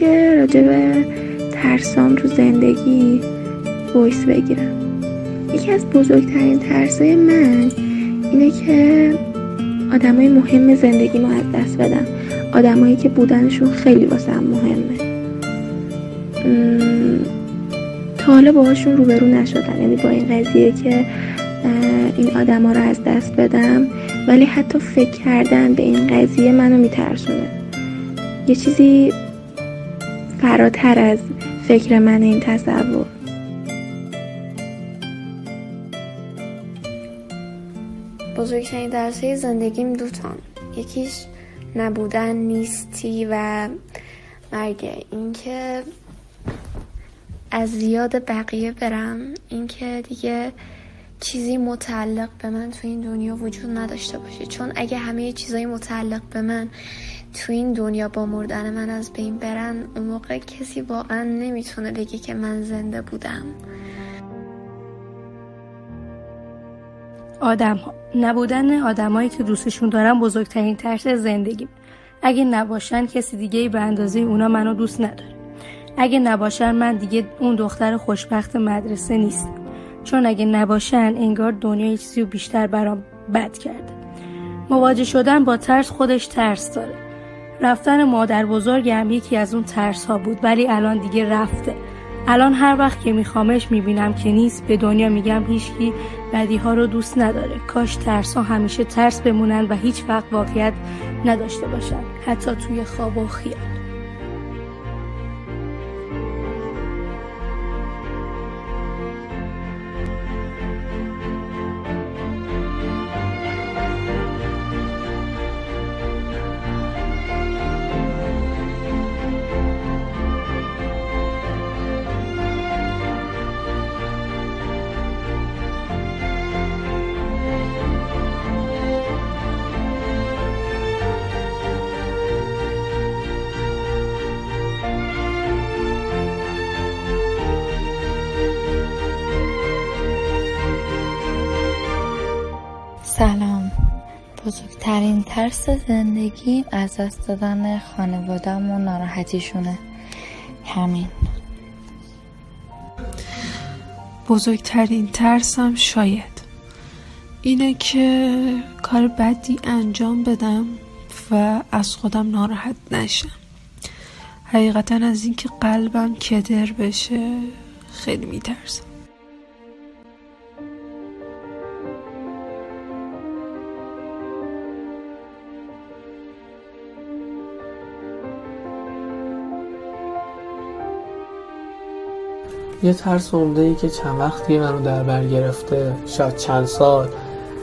که راجع به ترسام تو زندگی ویس بگیرم. یکی از بزرگترین ترسای من اینه که آدمای مهم زندگی ما از دست بدم آدمایی که بودنشون خیلی واسه مهمه. تا حالا باهاشون روبرو نشدم. یعنی با این قضیه که این آدما رو از دست بدم ولی حتی فکر کردن به این قضیه منو میترسونه. یه چیزی فراتر از فکر من این تصور. بزرگترین درسه زندگیم دوتان. یکیش نبودن نیستی و مرگ. اینکه از زیاد بقیه برم. اینکه دیگه چیزی متعلق به من تو این دنیا وجود نداشته باشه. چون اگه همه چیزایی متعلق به من تو این دنیا با مردن من از بین برن اون موقع کسی واقعا نمی‌تونه بگه که من زنده بودم. آدم ها نبودن آدمایی که دوستشون دارم بزرگترین ترس زندگی اگه نباشن کسی دیگه به اندازه اونا منو دوست نداره. اگه نباشن من دیگه اون دختر خوشبخت مدرسه نیستم. چون اگه نباشن انگار دنیا یه چیزی بیشتر برام بد کرده. مواجه شدن با ترس خودش ترس داره. رفتن مادر بزرگم یکی از اون ترس ها بود ولی الان دیگه رفته. الان هر وقت که میخوامش می‌بینم که نیست به دنیا میگم هیچکی بدی ها رو دوست نداره. کاش ترس ها همیشه ترس بمونن و هیچ وقت واقعیت نداشته باشن. حتی توی خواب و خیال. بزرگترین ترس زندگی از دست دادن خانوادم و ناراحتیشونه. همین. بزرگترین ترسم شاید اینه که کار بدی انجام بدم و از خودم ناراحت نشم. حقیقتا از اینکه قلبم کدر بشه خیلی میترسم. یه ترس عمده ای که چند وقتی منو در بر گرفته شاید چند سال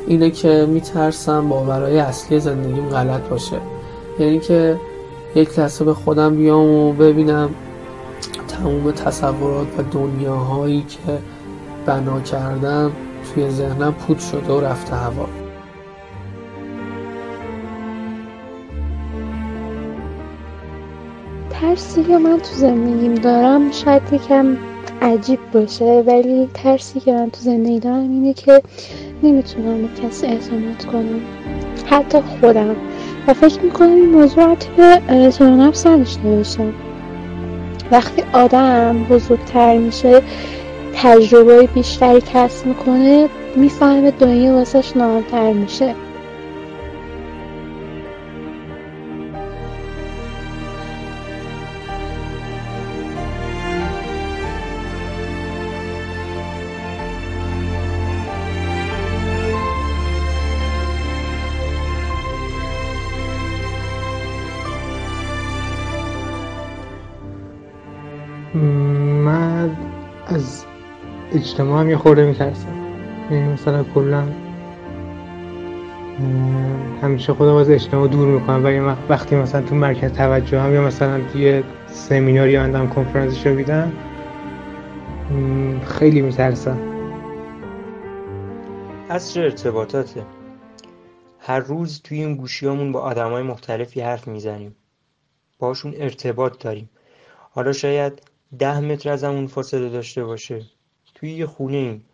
اینه که میترسم باورهای اصلی زندگیم غلط باشه. یعنی که یک لحظه به خودم بیام و ببینم تمام تصورات و دنیاهایی که بنا کردم توی ذهنم پود شده و رفته هوا. ترسی که من تو زندگیم دارم شاید یکم عجیب باشه ولی ترسی که من تو زندگی دارم اینه که نمی‌تونم به کسی اعتماد کنم. حتی خودم. و فکر می‌کنم این موضوع به اعتماد نفس نداشته وقتی آدم بزرگتر میشه تجربه بیشتری کسب می‌کنه می‌فهمه دنیا واسش نارمتر میشه. من از اجتماع هم یه خورده میترسم. یعنی مثلا کلا همیشه خودم از اجتماع دور می‌کنم. ولی وقتی مثلا تو مرکز توجه هم یا مثلا توی سمیناری اندم کنفرانسش رو بیدم خیلی میترسم. چه ارتباطاته. هر روز توی این گوشیامون با آدمای مختلفی حرف می‌زنیم. باشون ارتباط داریم. حالا شاید ده متر از همون فاصله داشته باشه. توی یه خونه ایم.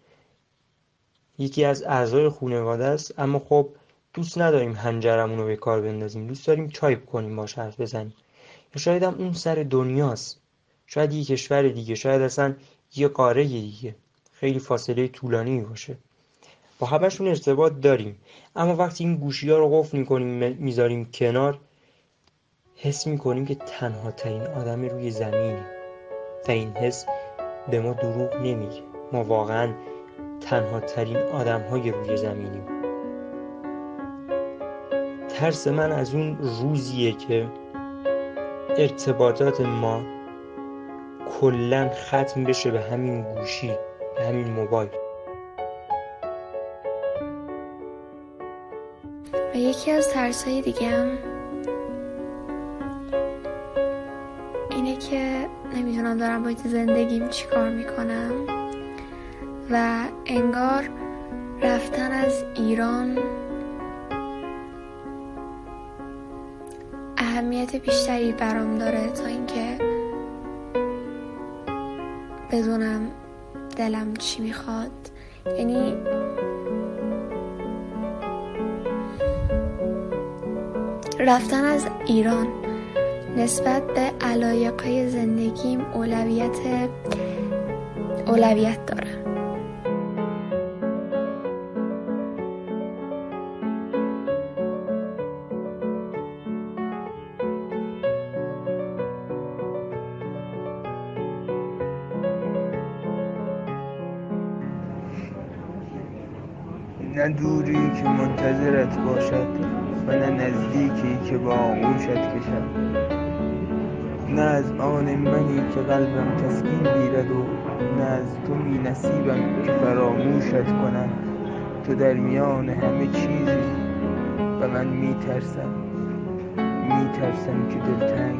یکی از اعضای خانواده است اما خب دوست نداریم حنجرمون رو به کار بندازیم. دوست داریم تایپ کنیم باش حرف بزنیم. یا شاید هم اون سر دنیاست. شاید یه کشور دیگه شاید اصلا یه قاره دیگه. خیلی فاصله طولانی باشه. با همشون ارتباط داریم. اما وقتی این گوشی ها رو قفل می‌کنیم می‌ذاریم کنار حس می‌کنیم که تنها ترین آدم روی زمینیم. و این حس به ما دروغ نمیگه. ما واقعا تنها ترین آدم های روی زمینیم. ترس من از اون روزیه که ارتباطات ما کلا ختم بشه به همین گوشی به همین موبایل. و یکی از ترس های دیگم اینه نمی‌دونم دارم باید زندگیم چیکار می‌کنم. و انگار رفتن از ایران اهمیت بیشتری برام داره تا اینکه بدونم دلم چی می‌خواد. یعنی رفتن از ایران نسبت به علایقه زندگیم اولویت اولویت داره. نه دوری که منتظرت باشد و نه نزدیکی که با آغوشت کشد. نه از آن منی که قلبم تسکین گیرد و نه از تو می نصیبم که فراموشت کنم تو در میان همه چیزی و من می ترسم می ترسم که دلتنگ